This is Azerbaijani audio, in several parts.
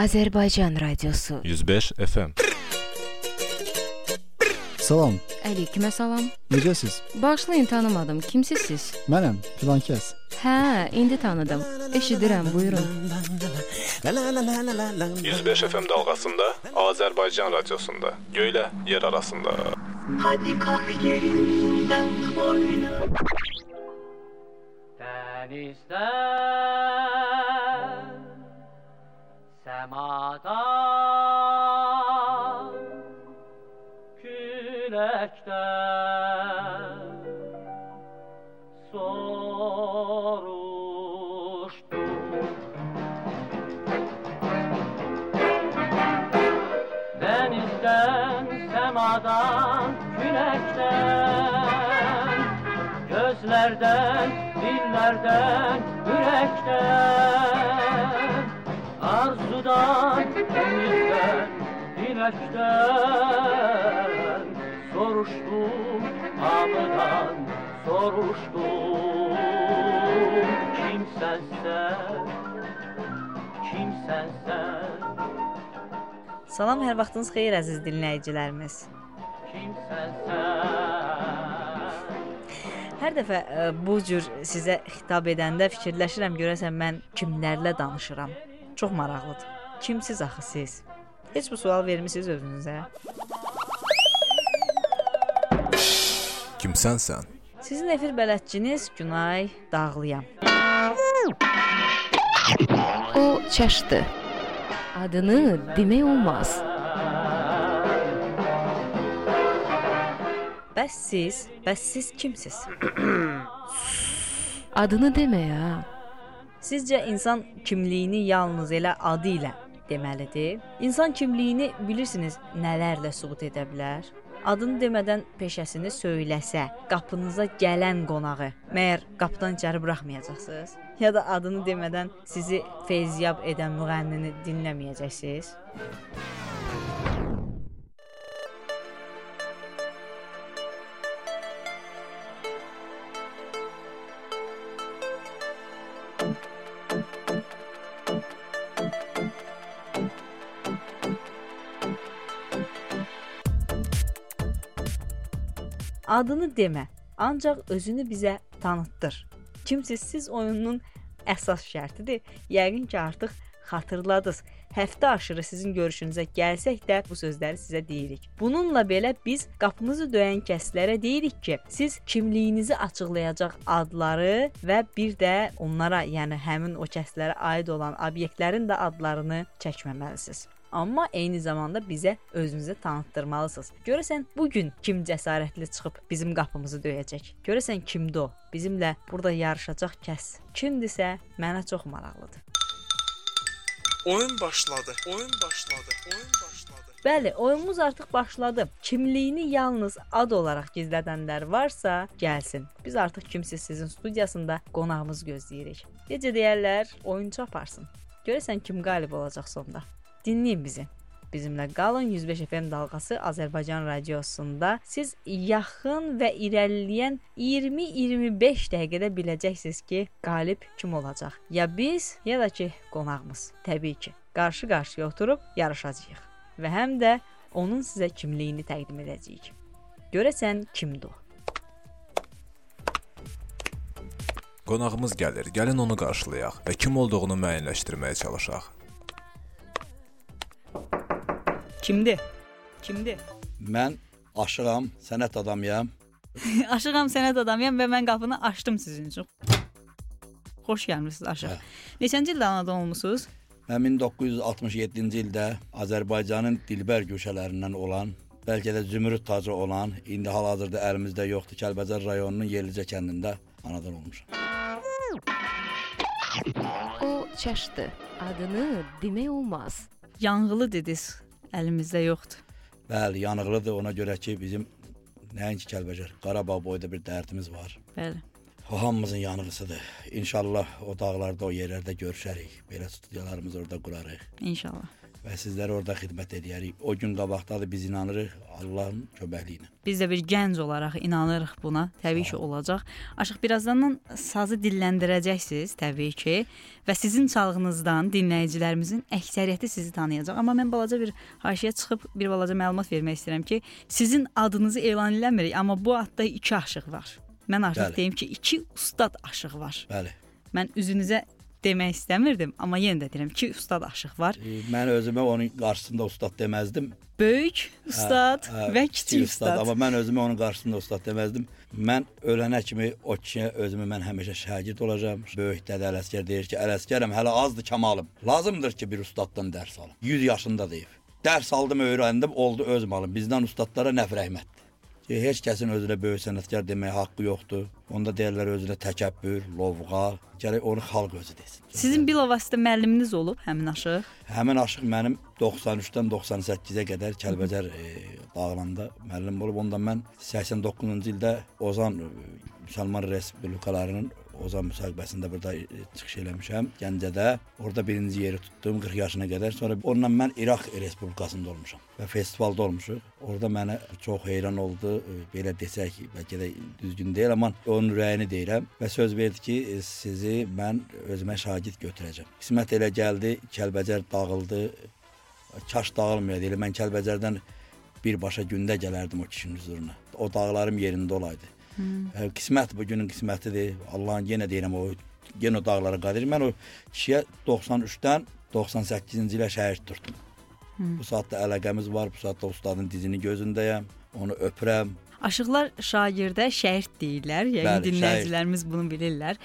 Azərbaycan radiosu 105 FM. Salam, Əleykümə salam. necəsiz? Bağışlayın tanımadım. Kimsiz siz? Mənəm, filan kəs. Hə, indi tanıdım. Eşidirəm, buyurun. 105 FM dalğasında Azərbaycan radiosunda göylə yer arasında. Hadi kalk yerinden oyna Denizden Gözlerden, dillerden, yürekten. Arzudan, ümitten, dilekten Soruştum hamıdan, soruştum. Kimsen sen, kimsen sen Salam, hər vaxtınız xeyir əziz dinləyicilərimiz. Kimsen sen Hər dəfə ə, bu cür sizə xitab edəndə fikirləşirəm görəsən mən kimlərlə danışıram. Çox maraqlıdır. Kimsiz axı siz? Heç bu sual vermisiniz özünüzə? Kimsən sən? Sizin efir bələdçiniz Günay Dağlıyam. O çaşdı. Adını demək olmaz. Bəs siz, bəs siz kimsiz? Adını demə ha. Sizcə insan kimliyini yalnız elə adı ilə deməlidir? İnsan kimliyini bilirsiniz nələrlə sübut edə bilər? Adını demədən peşəsini söyləsə, qapınıza gələn qonağı məyər qapıdan içəri buraxmayacaqsınız? Ya da adını demədən sizi feyziyab edən müğənnini dinləməyəcəksiniz? Adını demə, ancaq özünü bizə tanıtdır. Kimsiz siz oyununun əsas şərtidir. Yəqin ki, artıq xatırladınız. Həftə aşırı sizin görüşünüzə gəlsək də bu sözləri sizə deyirik. Bununla belə biz qapımızı döyən kəslərə deyirik ki, siz kimliyinizi açıqlayacaq adları və bir də onlara, yəni həmin o kəslərə aid olan obyektlərin də adlarını çəkməməlisiniz. Amma eyni zamanda bizə özünüzü tanıtdırmalısınız. Görəsən bu gün kim cəsarətli çıxıb bizim qapımızı döyəcək? Görəsən kimdir o? Bizimlə burada yarışacaq kəs kimdirsə mənə çox maraqlıdır. Oyun başladı. Oyun başladı. Oyun başladı. Bəli, oyunumuz artıq başladı. Kimliyini yalnız ad olaraq gizlədənlər varsa, gəlsin. Biz artıq kimsiz sizin studiyasında qonağımız gözləyirik. Necə deyərlər, oyunçu aparsın. Görəsən kim qalib olacaq sonda. Dinləyin bizi. Bizimlə qalın 105 FM dalğası Azərbaycan radiosunda siz yaxın və irəliləyən 20-25 dəqiqədə biləcəksiniz ki, qalib kim olacaq. Ya biz, ya da ki, qonağımız. Təbii ki, qarşı-qarşıya oturub yarışacağıq və həm də onun sizə kimliyini təqdim edəcəyik. Görəsən kimdir o? Qonağımız gəlir. Gəlin onu qarşılayaq və kim olduğunu müəyyənləşdirməyə çalışaq. Kimdir? Kimdir? Mən aşığam, sənət adamıyam. Aşığam sənət adamıyam və mən qapını açdım sizin üçün. Xoş gəlmisiniz Aşıq. Neçənci ildə anadan olmusunuz? Mən 1967-ci ildə Azərbaycanın dilbər güşələrindən olan, bəlkə də zümrüd tacı olan, indi hal-hazırda əlimizdə yoxdur, Kəlbəcər rayonunun Yerlicə kəndində anadan olmuşam. O çaşdı. Adını demək olmaz. Yanğılı dediniz. Əlimizdə yoxdur. Bəli, yanıqlıdır ona görə ki, bizim nəinki Kəlbəcər, Qarabağ boyda bir dərdimiz var. Bəli. O hamımızın yanğısıdır. İnşallah o dağlarda, o yerlərdə görüşərik. Belə studiyalarımızı orada qurarıq. İnşallah. Və sizlərə orada xidmət edərik. O gün qabaqdadır biz inanırıq Allahın köməkliyi ilə. Biz də bir gənc olaraq inanırıq buna. Təbii ki, olacaq. Aşıq birazdan sazı dilləndirəcəksiniz, təbii ki, və sizin çalğınızdan dinləyicilərimizin əksəriyyəti sizi tanıyacaq. Amma mən balaca bir haşiyə çıxıb bir balaca məlumat vermək istəyirəm ki, sizin adınızı elan eləmirik, amma bu adda iki aşıq var. Mən artıq Bəli. deyim ki, iki ustad aşıq var. Bəli. Mən üzünüzə demək istəmirdim, amma yenə də deyirəm ki, ustad aşıq var. E, Mən özümə onun qarşısında ustad deməzdim. Böyük ustad Hə, hə, və kiçik ustad. Amma mən özümə onun qarşısında ustad deməzdim. Mən ölənə kimi o kişiyə özümü mən həmişə şagird olacağam. Böyük dədə Ələsgər deyir ki, Ələsgərəm, hələ azdır kamalım. Lazımdır ki, bir ustaddan dərs alım. 100 yaşında deyib. Dərs aldım, öyrəndim, oldu öz malım. Bizdən ustadlara nəf rəhmətdir. Heç kəsin özünə böyük sənətkar deməyə haqqı yoxdur. Onda deyirlər özünə təkəbbür, lovğa. Gərək onu xalq özü desin. Sizin bilavasitə müəlliminiz olub həmin aşıq? Həmin aşıq mənim 93-dən 98-ə qədər Kəlbəcər e, dağılanda müəllim olub. Onda mən 89-cu ildə Ozan e, Müsəlman Respublikalarının Ozan müsahibəsində burada e, çıxış eləmişəm Gəncədə. Orada birinci yeri tutdum 40 yaşına qədər. Sonra ondan mən İraq Respublikasında olmuşam və festivalda olmuşuq. Orada mənə çox heyran oldu. E, Belə desək, bəlkə də düzgün deyil, amma onun ürəyini deyirəm və söz verdi ki, e, sizi mən özümə şagird götürəcəm. Qismət elə gəldi, Kəlbəcər dağıldı. Kaş dağılmayaydı. Elə mən Kəlbəcərdən birbaşa gündə gələrdim o kişinin huzuruna. O dağlarım yerində olaydı. Hmm. Qismət bu günün qismətidir. Allahın yenə deyirəm o yenə o dağlara qadir. Mən o kişiyə 93-dən 98-ci ilə şəhid tutdum. Hmm. Bu saatda əlaqəmiz var. Bu saatda ustadın dizini gözündəyəm. Onu öpürəm. Aşıqlar şagirdə şəhid deyirlər. Yəni Bəli, dinləyicilərimiz bunu bilirlər.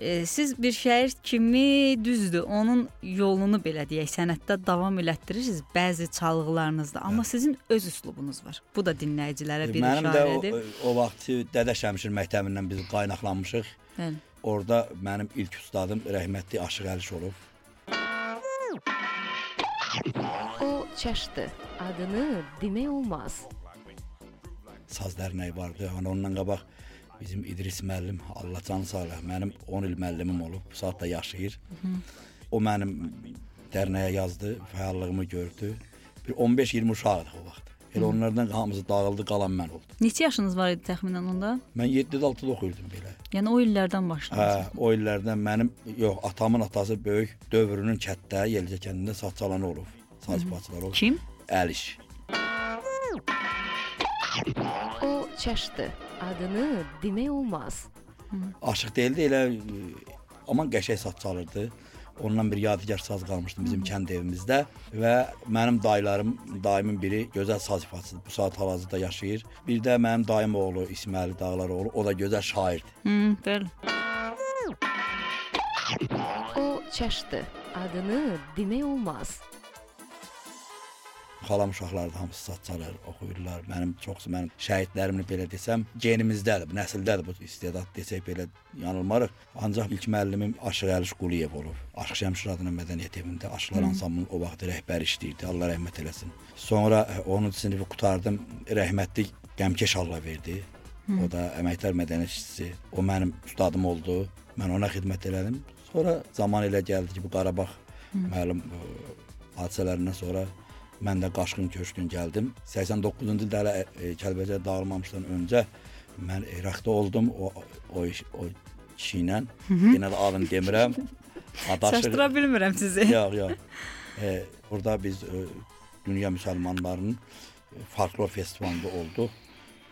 E, siz bir şəhid kimi düzdür, onun yolunu belə deyək, sənətdə davam elətdirirsiniz bəzi çalğılarınızda, amma sizin öz üslubunuz var. Bu da dinləyicilərə bir Mənim də o, işarədir. o vaxt Dədə Şəmşir məktəbindən biz qaynaqlanmışıq. Bəli. Orada mənim ilk ustadım rəhmətli Aşıq Əliş olub. O çaşdı. Adını demək olmaz. Saz dərnəyi vardı. Hani ondan qabaq bizim İdris müəllim Allah canı sağ eləsin. Mənim 10 il müəllimim olub. Bu saatda yaşayır. O mənim dərnəyə yazdı, fəallığımı gördü. Bir 15-20 uşaqdıq o vaxt. Elə onlardan hamısı dağıldı, qalan mən oldum. Neçə yaşınız var idi təxminən onda? Mən 7-də 6-da oxuyurdum belə. Yəni o illərdən Hə, başladınız. o illərdən mənim yox, atamın atası böyük dövrünün kətdə, Yelicə kəndində saz çalanı olub. Saz ifaçıları olub. Kim? Əliş. O çaşdı. Adını demək olmaz. Aşıq deyildi, elə e, aman qəşəng saz çalırdı. Ondan bir yadigar saz qalmışdı bizim kənd evimizdə və mənim dayılarım, dayımın biri gözəl saz ifaçısıdır. Bu saat hal-hazırda yaşayır. Bir də mənim dayım oğlu İsmail Dağlaroğlu, o da gözəl şairdir. Hı, bəli. O çaşdı. Adını demək olmaz. Xalam uşaqları da hamısı saz çalır, oxuyurlar. Mənim çoxsu mənim şəhidlərimni belə desəm, genimizdədir, nəsildədir bu istedad desək belə yanılmarıq. Ancaq ilk müəllimim Aşıq Əliş Quliyev olub. Aşıq Şəmşir adının mədəniyyət evində Aşıqlar ansamblının o vaxt rəhbər işləyirdi. Allah rəhmət eləsin. Sonra 10-cu sinifi qurtardım. Rəhmətli Qəmkeş Allah verdi. O da əməkdar mədəniyyət işçisi. O mənim ustadım oldu. Mən ona xidmət elədim. Sonra zaman elə gəldi ki, bu Qarabağ məlum ə, hadisələrindən sonra mən də Qaşqın köşkün gəldim. 89-cu ildə hələ e, Kəlbəcər dağılmamışdan öncə mən İraqda oldum. O o iş o kişi ilə. Yenə də adını demirəm. Adaşır. Çaşdıra bilmirəm sizi. Yox, yox. E, burada biz e, dünya müsəlmanlarının e, folklor festivalında olduq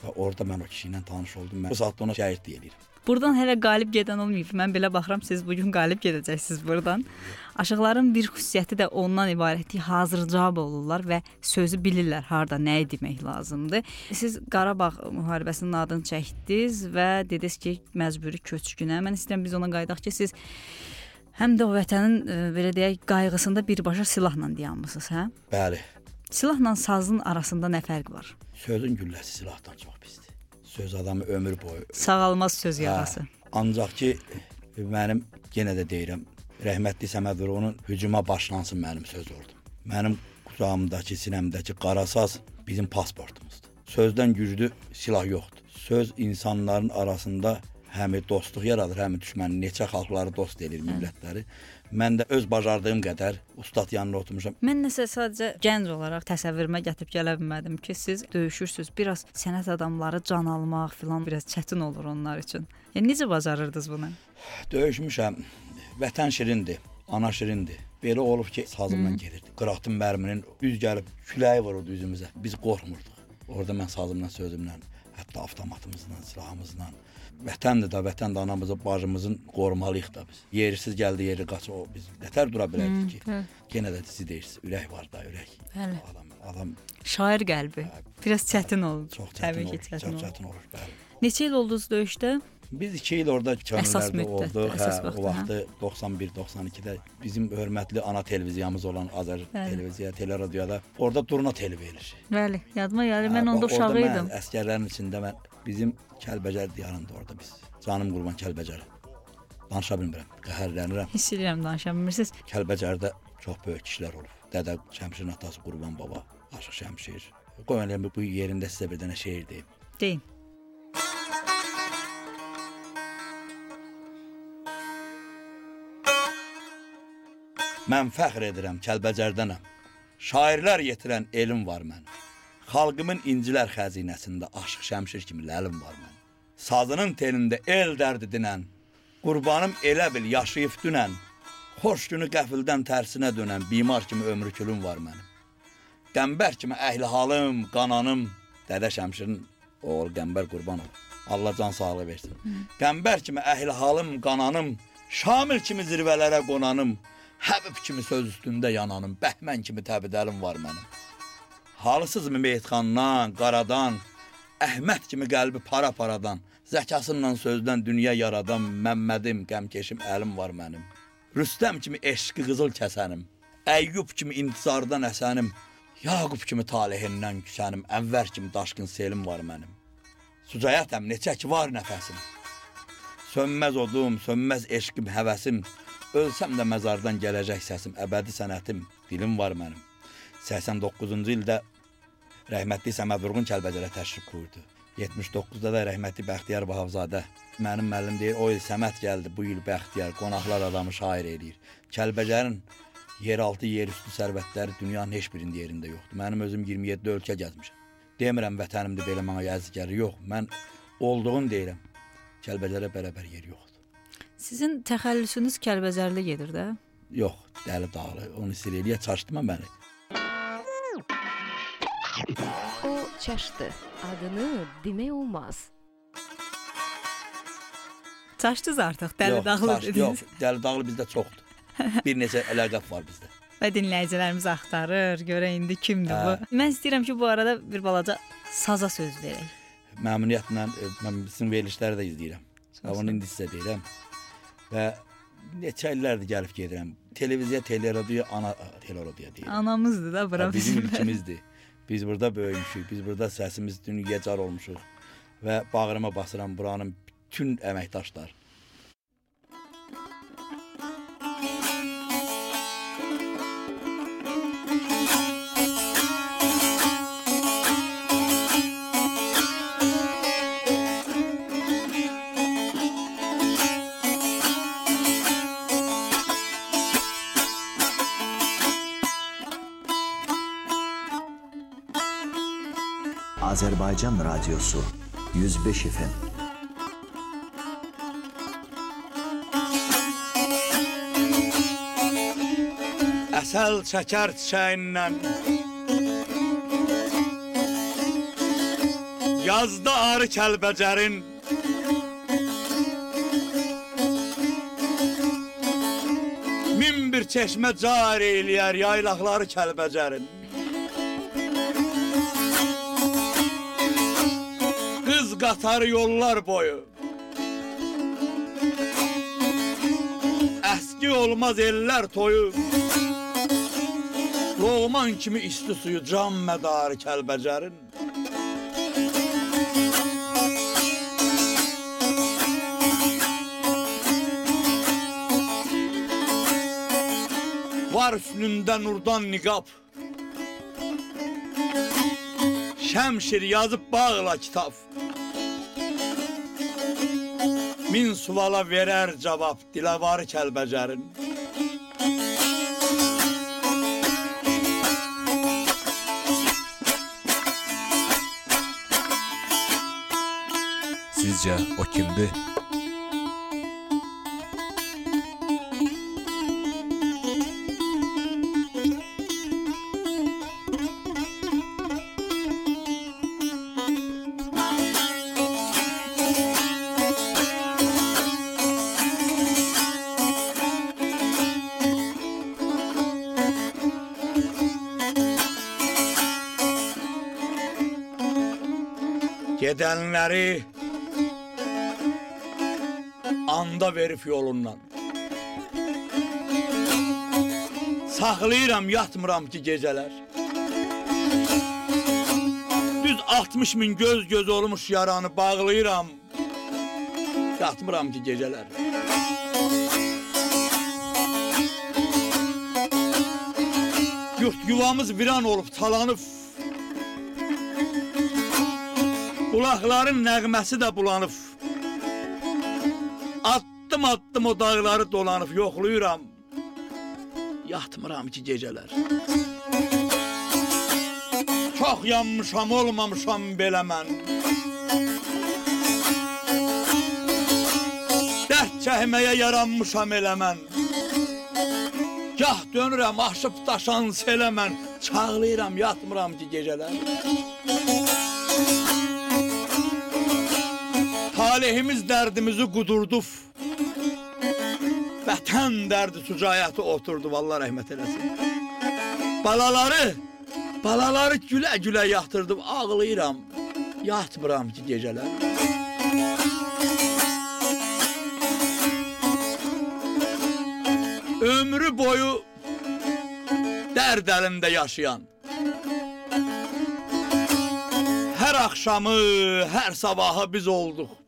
və orada mən o kişi ilə tanış oldum. Mən bu saatda ona şəhid deyirəm. Burdan hələ qalib gedən olmayıb. Mən belə baxıram siz bu gün qalib gedəcəksiniz burdan. Aşıqların bir xüsusiyyəti də ondan ibarətdir. Hazırcavab olurlar və sözü bilirlər harda nəyi demək lazımdır. Siz Qarabağ müharibəsinin adını çəkdiniz və dediniz ki, məcburi köçkünə. Mən istəyirəm biz ona qayıdaq ki, siz həm də o vətənin e, belə deyək qayğısında birbaşa silahla dayanmısınız, hə? Bəli. Silahla sazın arasında nə fərq var? Sözün gülləsi silahdan çox pisdir. Söz adamı ömür boyu Sağalmaz söz yarası. Hə, ancaq ki mənim yenə də deyirəm, rəhmətli Səməd Vuruğunun hücuma başlansın mənim söz ordum. Mənim qucağımdakı, sinəmdəki qarasaz bizim pasportumuzdur. Sözdən güclü silah yoxdur. Söz insanların arasında həm dostluq yaradır, həm düşmən neçə xalqları dost edir millətləri. Mən də öz bacardığım qədər ustad yanında oturmuşam. Mən nəsə sadəcə gənc olaraq təsəvvürümə gətirib gələ bilmədim ki, siz döyüşürsüz. Biraz sənət adamları can almaq filan biraz çətin olur onlar üçün. Yəni necə bacarırdınız bunu? Döyüşmüşəm. Vətən şirindir, ana şirindir. Belə olub ki, sazımla gedirdi. Qıratın mərminin üz gəlib küləyi vururdu üzümüzə. Biz qorxmurduq. Orada mən sazımla, sözümlə, hətta avtomatımızla, silahımızla vətəndir da, vətən də anamızı, bacımızın qorumalıyıq da biz. Yersiz gəldi, yeri qaç o biz nətər dura bilərdik ki. hə. Yenə də siz deyirsiniz, ürək var da, ürək. Bəli. Adam, adam Şair qəlbi. Biraz çətin oldu. çox çətin Təbii ki, olur. çətin Çox çətin olur, bəli. Neçə il oldunuz döyüşdə? Biz 2 il orada könüllərdə olduq. Hə, vaxtda, o vaxtı 91-92-də bizim hörmətli ana televiziyamız olan Azər Bəli. televiziya, teleradioda orada Durna TV verir. Bəli, yadıma gəldi. Hə, Mən onda bax, orada uşaq idim. Mən əskərlərin içində mən bizim Kəlbəcər diyarında orada biz. Canım qurban Kəlbəcər. Danışa bilmirəm, qəhərlənirəm. Hiss edirəm danışa bilmirsiniz. Kəlbəcərdə çox böyük kişilər olub. Dədə Şəmşirin atası Qurban baba, Aşıq Şəmşir. Qoy elə bu yerində sizə bir dənə şeir deyim. Deyin. Mən fəxr edirəm Kəlbəcərdənəm. Şairlər yetirən elim var mənim. Xalqımın incilər xəzinəsində Aşıq Şəmşir kimi ləlim var mənim. Sazının telində el dərdi dinən, qurbanım elə bil yaşayıb dünən, xoş günü qəfildən tərsinə dönən bimar kimi ömrü külüm var mənim. Qəmbər kimi əhli halım, qananım, Dədə Şəmşirin oğlu Qəmbər Qurbanov. Allah can sağlığı versin. Qəmbər kimi əhli halım, qananım, Şamil kimi zirvələrə qonanım, Həbib kimi söz üstündə yananım, Bəhmən kimi təbidəlim var mənim. Halısızmı meyitxandan, qaradan, Əhməd kimi qəlbi para-paradan, zəkasından sözdən dünya yaradan Məmmədim, qəmkeşim əlim var mənim. Rüstəm kimi eşqi qızıl kəsənim, Əyyub kimi intizardan əsənim, Yaqub kimi talehindən küsənim, Ənvər kimi daşqın selim var mənim. Sucayatəm, neçə ki var nəfəsim. Sönməz odum, sönməz eşqim, həvəsim, ölsəm də məzardan gələcək səsim, əbədi sənətim, dilim var mənim. 89-cu ildə rəhmətli Səməd Vurğun Kəlbəcərə təşrif buyurdu. 79-da da rəhmətli Bəxtiyar Vahabzadə mənim müəllim deyir, o il Səməd gəldi, bu il Bəxtiyar, qonaqlar adamı şair eləyir. Kəlbəcərin yeraltı, yerüstü sərvətləri dünyanın heç birində yerində yoxdur. Mənim özüm 27 ölkə gəzmişəm. Demirəm vətənimdə belə mənə gəlir, yox. Mən olduğum deyirəm. Kəlbəcərə bərabər yer yoxdur. Sizin təxəllüsünüz Kəlbəcərli gedir də. Yox, Dəli Dağlı. Onu Sireliyə çaşdırma məni. Çaşdı. Adını demək olmaz. Çaşdınız artıq Dəli Yox, Dağlı çaş- dediniz. Yox, Dəli Dağlı bizdə çoxdur. Bir neçə ələqəb var bizdə. Və dinləyicilərimiz axtarır, görə indi kimdir Hə. bu. Mən istəyirəm ki, bu arada bir balaca saza söz verək. Məmnuniyyətlə e, mən sizin verilişləri də izləyirəm. Onu indi sizə deyirəm. Və neçə illərdir gəlib gedirəm. Televiziya, teleradio, ana teleradio deyirəm. Anamızdır da bura Ha, bizim bizim. ülkəmizdir. Biz burada böyümüşük, biz burada səsimiz dünyaya car olmuşuq və bağrıma basıram buranın bütün əməkdaşlar. Azerbaycan Radyosu 105 FM. Əsəl çəkər çiçəyindən Yazda arı kəlbəcərin Min bir çeşmə car eləyər yaylaqları kəlbəcərin Qız qatarı yollar boyu. Əski olmaz ellər toyu. Loğman kimi isti suyu can mədarı kəlbəcərin. Var üstündə nurdan niqab. Şəmşir yazıb bağla kitab Min suala verər cavab diləvarı Kəlbəcərin. Sizcə o kimdir? Gedənləri anda verib yolundan. Saxlayıram, yatmıram ki gecələr. Düz 60 min göz göz olmuş yaranı bağlayıram. Yatmıram ki gecələr. Yurt yuvamız viran olub, talanıb. Qulaqların nəğməsi də bulanıb. Addım addım o dağları dolanıb yoxluyuram. Yatmıram ki gecələr. Çox yanmışam, olmamışam belə mən. Dərd çəkməyə yaranmışam elə mən. Gah dönürəm, aşıb daşan selə mən. Çağlayıram, yatmıram ki gecələr. Talihimiz dərdimizi qudurduf. Vətən dərdi sücayəti oturdu, vallah rəhmət eləsin. Balaları, balaları gülə-gülə yatırdım, ağlayıram. Yatmıram ki gecələr. Ömrü boyu dərd əlində yaşayan. Hər axşamı, hər sabahı biz olduq.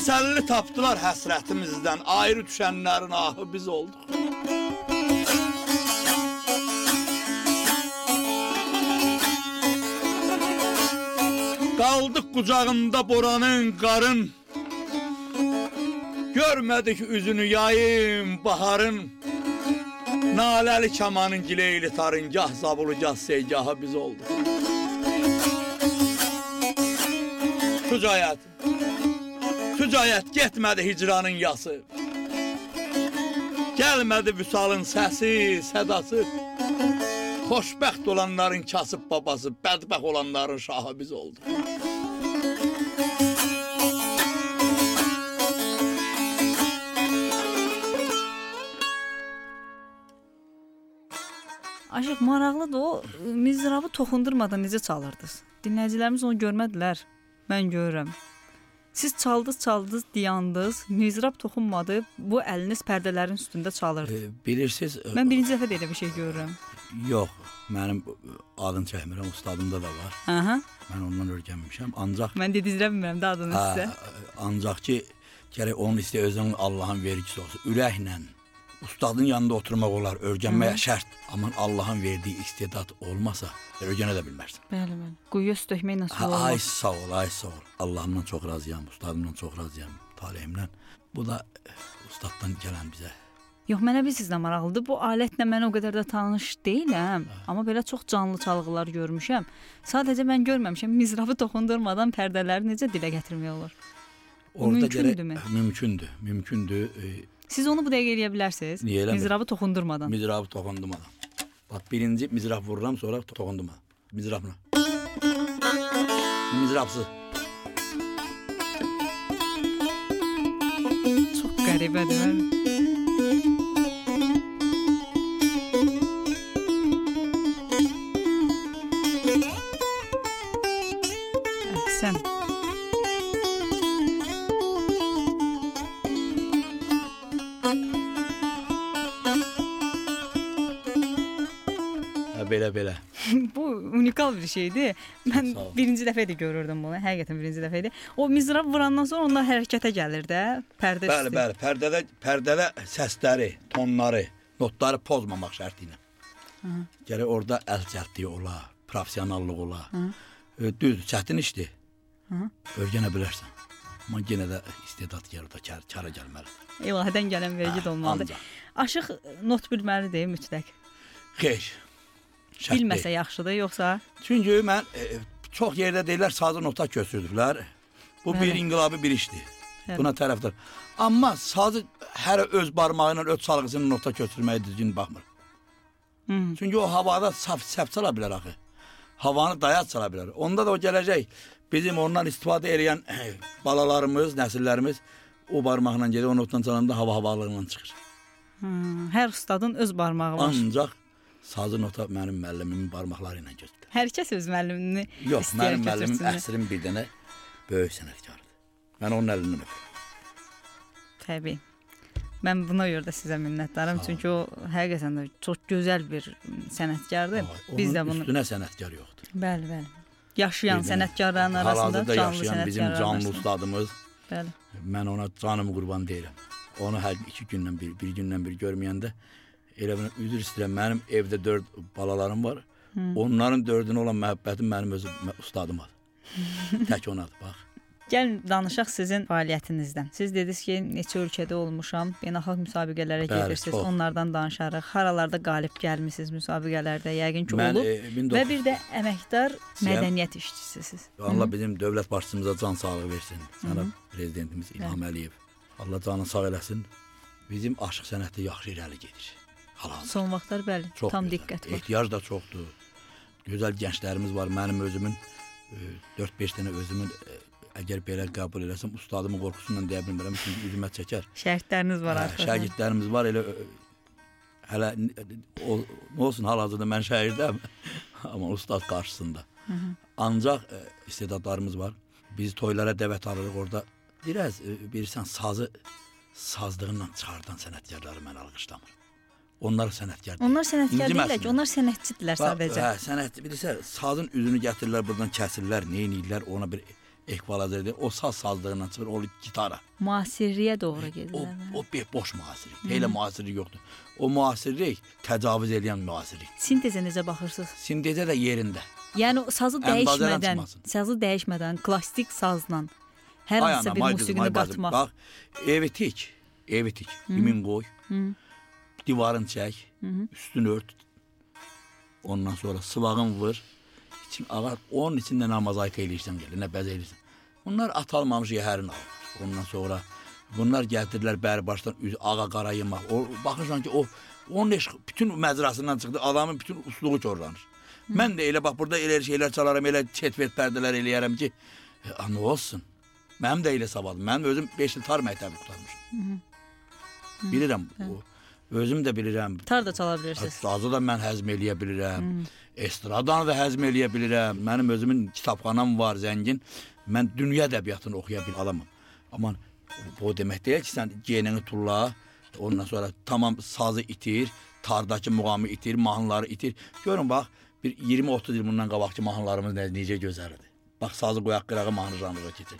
Təsəlli tapdılar həsrətimizdən, ayrı düşənlərin ahı biz olduq. Qaldıq qucağında boranın, qarın. Görmədik üzünü yayım, baharın. Naləli kamanın gileyli tarın, gah zabulu, gah seygahı biz olduq. Şücayət, Şücayət getmədi hicranın yası. Gəlmədi vüsalın səsi, sədası. Xoşbəxt olanların kasıb babası, bədbəxt olanların şahı biz olduq. Aşıq maraqlıdır o e, mizrabı toxundurmadan necə çalırdınız? Dinləyicilərimiz onu görmədilər. Mən görürəm. Siz çaldınız, çaldınız, dayandınız, mizrab toxunmadı. Bu əliniz pərdələrin üstündə çalırdı. E, bilirsiniz, e, Mən birinci dəfə də elə bir şey görürəm. yox, mənim adın çəkmirəm, ustadımda da var. Aha. Mən ondan öyrənmişəm. Ancaq Mən dedizirə bilmirəm də adını hə, sizə. ancaq ki, gərək onun istəyə özünün Allahın vergisi olsun. Ürəklə ustadın yanında oturmaq olar, öyrənməyə şərt. Amma Allahın verdiyi istedad olmasa, öyrənə də bilmərsən. Bəli, bəli. Quyuya su tökmək nasıl Hə, olur? ay sağ ol, ay sağ ol. Allahımdan çox razıyam, ustadımdan çox razıyam, taleyimdən. Bu da e, ustaddan gələn bizə. Yox, mənə bir sizlə maraqlıdır. Bu alətlə mən o qədər də tanış deyiləm, amma belə çox canlı çalğılar görmüşəm. Sadəcə mən görməmişəm mizrabı toxundurmadan pərdələri necə dilə gətirmək olur. O Orada mümkündürmü? mümkündür, mümkündür. E, Siz onu bu dəqiqə eləyə bilərsiniz. Niyə eləmir? Mizrabı toxundurmadan. mizrabı toxundum adam. Bax birinci mizrab vururam, sonra toxundum. Mizrabla. Mizrabsız. Çox qəribədir. Mən... Hə belə. Bu unikal bir şeydir. Mən birinci dəfə idi görürdüm bunu. Həqiqətən birinci dəfə idi. O mizrab vurandan sonra onlar hərəkətə gəlir də, pərdə Bəli, üstü. bəli. Pərdədə pərdədə səsləri, tonları, notları pozmamaq şərti ilə. Gərək orada əl cəldliyi ola, professionallıq ola. E, Düz, çətin işdir. Örgənə bilərsən. Amma yenə də istedad gəlir də kar, kara gəlməlidir. İlahidən gələn vergi də olmalıdır. Ancaq. Aşıq not bilməlidir mütləq. Xeyr. Şərt deyil. Bilməsə yaxşıdır, yoxsa Çünki mən e, çox yerdə deyirlər sazı nota köçürdülər. Bu bir Bəli. inqilabi bir işdir. Bəli. Buna tərəfdar. Amma sazı hər öz barmağı ilə öz çalğısını nota köçürməyə düzgün baxmır. Hı. Çünki o havada saf səhv çala bilər axı. Havanı dayaz çala bilər. Onda da o gələcək bizim ondan istifadə edən balalarımız, nəsillərimiz o barmaqla gedir, o notla çalanda hava havalığından çıxır. Hı, hər ustadın öz barmağı var. Ancaq sazı nota mənim müəllimimin barmaqları ilə götürür. Hər kəs öz müəllimini Yox, mənim müəllimim əsrin bir dənə böyük sənətkardır. Mən onun əlindən öpürəm. Təbii. Mən buna görə də sizə minnətdaram, çünki o həqiqətən də çox gözəl bir sənətkardır. Biz də bunu üstünə sənətkar yoxdur. Bəli, bəli. Yaşayan sənətkarların arasında canlı yaşayan bizim canlı ustadımız. Bəli. Mən ona canımı qurban deyirəm. Onu hər iki gündən bir, bir gündən bir görməyəndə elə bir üzr istəyirəm. Mənim evdə 4 balalarım var. Hı. Onların dördünə olan məhəbbətim mənim öz ustadımadır. Tək onadır, bax. Gəlin danışaq sizin fəaliyyətinizdən. Siz dediniz ki, neçə ölkədə olmuşam, beynəlxalq müsabiqələrə Bəli, gedirsiniz. çox. Onlardan danışarıq. Haralarda qalib gəlmisiniz müsabiqələrdə? Yəqin ki, Mən, olub. e, 19 Və bir də əməkdar Siyam- mədəniyyət işçisisiz. Allah bizim dövlət başçımıza can sağlığı versin. Sənə prezidentimiz İlham Əliyev. Allah canını sağ eləsin. Bizim aşıq sənəti yaxşı irəli gedir. Hal-hazırda. Son vaxtlar bəli, Çox tam gözəl. diqqət var. Ehtiyac da çoxdur. Gözəl gənclərimiz var. Mənim özümün e, 4-5 dənə özümün e, əgər belə qəbul eləsəm ustadımın qorxusundan deyə bilmirəm çünki üzümə çəkər. Şəhidləriniz var Hə, artıq. Şagirdlərimiz var elə ö, hələ o olsun hal-hazırda mən şagirdəm amma ustad qarşısında. Hı -hı. Ancaq e, istedadlarımız var. Biz toylara dəvət alırıq orada. Biraz e, bilirsən sazı sazlığından çıxardan sənətkarları mən alqışlamıram. Onlar sənətkar. Onlar sənətkar İnciməsinlər. ki, onlar sənətçidirlər sadəcə. Hə, sənət bilirsən, sazın üzünü gətirirlər, buradan kəsirlər, nə edirlər, ona bir ekvalizer edir. O saz sazlığından çıxır, o gitara. Müasirliyə doğru O gedirlər. o bir boş müasirlik. Elə müasirlik yoxdur. O müasirlik təcavüz edən müasirlik. Sintezə necə baxırsınız? Sintezə də yerində. Yəni sazı dəyişmədən, sazı dəyişmədən klassik sazla hər hansı bir musiqini qatmaq. Bax, evi tik, evi tik, imin qoy, Hı. Divarın çək, Hı -hı. üstünü ört. Ondan sonra sıvağın vur. İçin ağar, onun içində namazayt eləyirsən gəlir, nə bəz eləyirsən. Bunlar atalmamış yəhərin alır. Ondan sonra bunlar gətirdilər bəri başdan üz ağa qara yemək. O baxırsan ki, o onun eşq bütün məcrasından çıxdı, adamın bütün usluğu korlanır. Mən də elə bax burada elə şeylər çalaram, elə çetvet pərdələr eləyərəm ki, e, a, nə olsun? Mənim də elə savadım. Mənim özüm 5 il tar məktəbi qurtarmışam. Bilirəm o. Özüm də bilirəm. Tar da çala bilirsiniz. Sazı da mən həzm eləyə bilirəm. Estradanı da həzm eləyə bilirəm. Mənim özümün kitabxanam var, zəngin. Mən dünya ədəbiyyatını oxuya bil adamam. Amma bu demək deyil ki, sən genini tulla, ondan sonra tamam sazı itir, tardakı muğamı itir, mahnıları itir. Görün bax, bir 20-30 il bundan qabaqki mahnılarımız necə gözəl idi. Bax sazı qoyaq qırağı mahnı janrına keçir.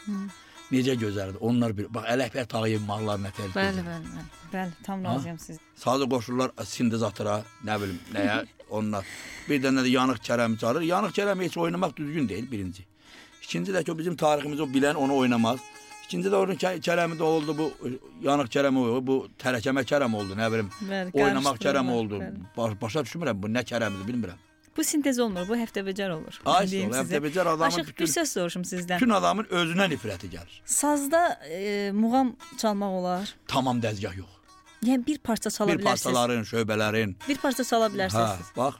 Necə gözəl idi. Onlar bir bax Ələkbər Tağıyev mahnıları nə tez. Bəli, bəli, bəli. Bəli, tam razıyam siz. Sazı qoşurlar sintezatora, nə bilim, nəyə, onlar. Bir dənə də Yanıq Kərəm çalır. Yanıq Kərəm heç oynamaq düzgün deyil birinci. İkinci də ki o bizim tariximiz o bilən onu oynamaz. İkinci də onun Kə- Kərəmi də oldu bu Yanıq Kərəm o, bu tərəkəmə Kərəm oldu, nə bilim. Bəli, Oynamaq Kərəm oldu. bəli. Ba- Başa düşmürəm bu nə Kərəmdir bilmirəm. Bu sintez olmur, bu həftə becər olur. Ay sağ Deyim ol, sizə. həftə becər adamın Aşıq bütün- bir söz soruşum sizdən. Bütün adamın özünə nifrəti gəlir. Sazda e, muğam çalmaq olar. Tamam dəzgah yox. Yəni bir parça çala Bir bilərsiniz. parçaların, şöbələrin. Bir parça çala bilərsiniz. Hə, bax.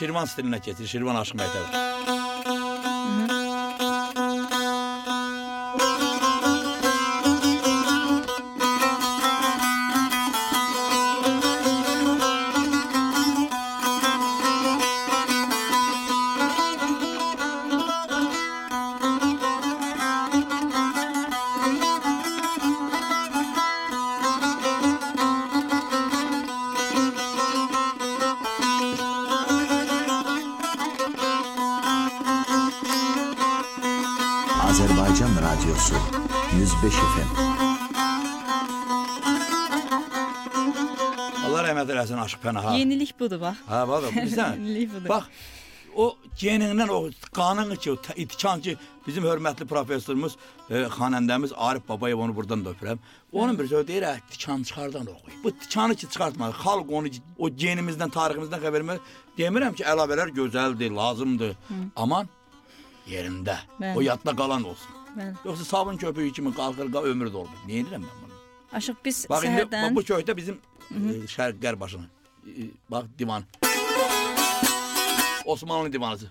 Şirvan stilinə keçir, Şirvan aşıq məktəbi. Azerbaycan Radyosu 105 FM. Allah rəhmət eləsin Aşıq Pənaha. Yenilik budur bax. Hə, bax da bilirsən. Yenilik budur. Bax o genindən o qanın ki, o itikan ki, bizim hörmətli professorumuz, e, xanəndəmiz Arif Babayev onu buradan da öpürəm. Onun bir sözü deyir, "Ə, tikan çıxardan oxuy. Bu tikanı ki çıxartmalı. Xalq onu o genimizdən, tariximizdən xəbər vermir. Demirəm ki, əlavələr gözəldir, lazımdır. Aman yerində. Bəli. O yadda qalan olsun. Bəli. Yoxsa sabun köpüyü kimi qalxır, qa ömür də olmur. Nə edirəm mən bunu? Aşıq biz Bax indi səhərdən bax, bu köhdə bizim e, şərq qərb başına. E, Bax divan. Osmanlı divanısı.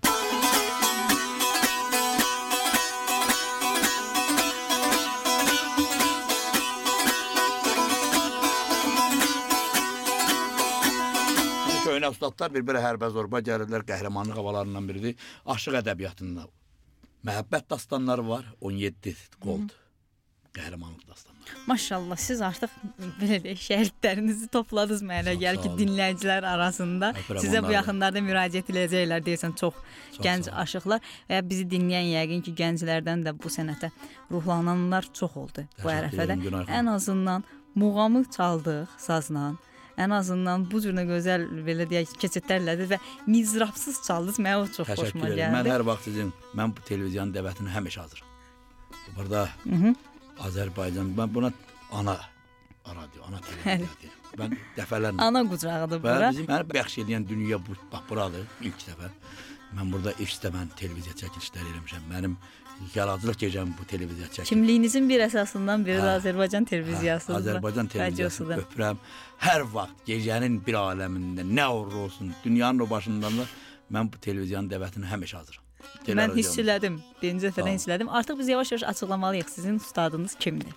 Bu Köhnə ustadlar bir-birə hərbə zorba gəlirlər, qəhrəmanlıq havalarından biridir. Aşıq ədəbiyyatında məhəbbət dastanları var, 17 qold. Qəhrəmanlıq dastanları. maşallah siz artıq belə deyək şəhidlərinizi topladınız mənə Çox gəl sağ ki dinləyicilər arasında Öpürəm sizə bu yaxınlarda müraciət edəcəklər deyəsən çox, Çox gənc aşıqlar və bizi dinləyən yəqin ki gənclərdən də bu sənətə ruhlananlar çox oldu bu Təşəkkür ərəfədə. edirəm, Günay xanım. Ən azından muğamı çaldıq sazla. Ən azından bu cür gözəl belə deyək keçidlərlədir və mizrabsız çaldınız. Mənə o çox Təşəkkür xoşuma edirəm. Mən gəldi. hər vaxt sizin, mən bu televiziyanın dəvətinə həmişə hazıram. Burada Mhm. Azərbaycan, mən buna ana radio, ana televiziya deyirəm. Mən dəfələrlə Ana qucağıdır və bura. bizim mənə bəxş edən dünya bu bax buradır ilk dəfə. Mən burada ilk dəfə mən televiziya çəkilişləri eləmişəm. Mənim yaradıcılıq gecəm bu televiziya çəkilişi. Kimliyinizin bir əsasından biri də. Azərbaycan televiziyasıdır. Azərbaycan televiziyasını öpürəm. Hər vaxt gecənin bir aləmində nə olur olsun, dünyanın o başından da mən bu televiziyanın dəvətinə həmişə hazıram. Mən hiss elədim. Birinci dəfədən hiss elədim. Artıq biz yavaş-yavaş açıqlamalıyıq sizin ustadınız kimdir.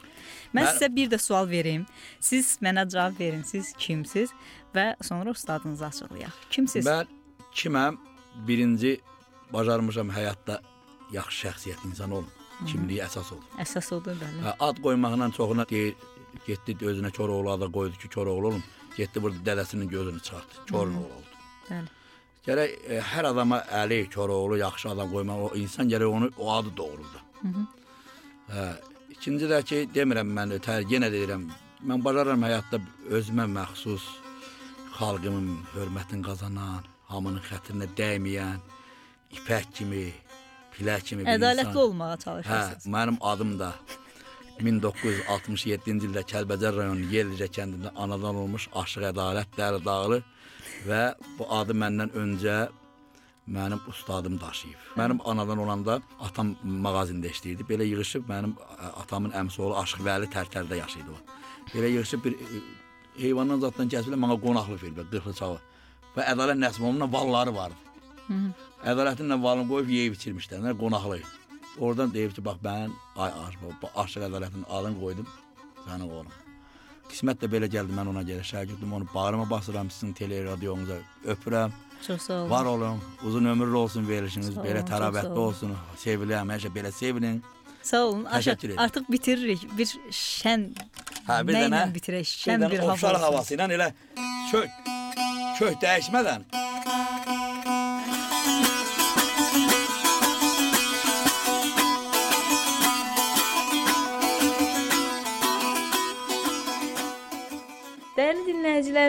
Mən- sizə bir də sual verim. Siz mənə cavab verin. Siz kimsiz və sonra ustadınızı açıqlayaq. Kimsiz? Mən kiməm? Birinci bacarmışam həyatda yaxşı şəxsiyyət insan olum. Kimliyi əsas olur. Əsas odur bəli. Hə, ad qoymaqla çoxuna deyir, getdi özünə Koroğlu adı qoydu ki, Koroğlu olum. Getdi burada dədəsinin gözünü çıxartdı. Korun oğlu oldu. Bəli. Gərək e, hər adama Əli, Koroğlu yaxşı adam qoymaq, o insan gərək onu o adı doğurur. Hə, ikinci də ki, demirəm mən ötər, yenə deyirəm, mən bacarıram həyatda özümə məxsus xalqımın hörmətini qazanan, hamının xətrinə dəyməyən, ipək kimi, pilək kimi bir Ədalətli insan. olmağa Hə, çalışırsınız. mənim adım da 1967-ci ildə Kəlbəcər rayonu Yerlicə kəndində anadan olmuş Aşıq Ədalət Dəli Dağlı və bu adı məndən öncə mənim ustadım daşıyıb. Mənim anadan olanda atam mağazində işləyirdi. Belə yığılıb mənim atamın əmisi oğlu Aşıq Vəli Tərtərdə yaşayırdı o. Belə yığılıb bir heyvandan zatdan kəsiblər mənə qonaqlıq veriblər 40 çağı. Və Ədalət Nəsmovunun valları vardı. Ədalətinlə valını qoyub yeyib içirmişlər, nə qonaqlıq. Oradan deyib ki, bax mən ay bu aşıq ədalətin alın qoydum sənin oğlum. Qismət də belə gəldi mən ona görə şagirdim onu bağrıma basıram sizin tele radionuza öpürəm. Çox sağ olun. Var olun, uzun ömürlü olsun verilişiniz, olun, belə olun. olsun. Seviləm, həmişə belə sevinin. Sağ olun. Aşa, Təşəkkür edirəm. artıq bitiririk. Bir şən Hə, bir nə dənə bitirək? bir Şən dənə bir hava. havası ilə elə kök kök dəyişmədən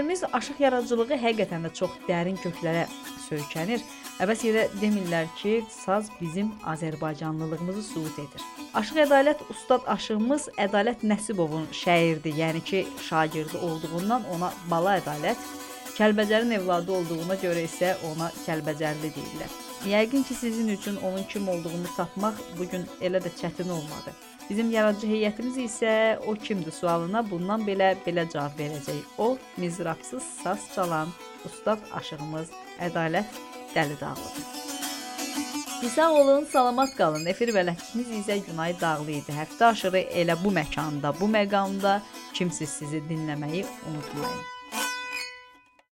dinləyicilərimiz, aşıq yaradıcılığı həqiqətən də çox dərin köklərə söykənir. Əbəs yerə demirlər ki, saz bizim Azərbaycanlılığımızı sübut edir. Aşıq Ədalət ustad aşığımız Ədalət Nəsibovun şairdir, yəni ki, şagirdi olduğundan ona Bala Ədalət, Kəlbəcərin evladı olduğuna görə isə ona Kəlbəcərli deyirlər. Yəqin ki, sizin üçün onun kim olduğunu tapmaq bu gün elə də çətin olmadı. Bizim yaradıcı heyətimiz isə o kimdir sualına bundan belə belə cavab verəcək. O mizrabsız saz çalan ustad aşığımız Ədalət Dəli Dağlıdır. Sağ olun, salamat qalın. Efir bələdçiniz İzə Günay Dağlı idi. Həftə aşırı elə bu məkanda, bu məqamda kimsiz sizi dinləməyi unutmayın.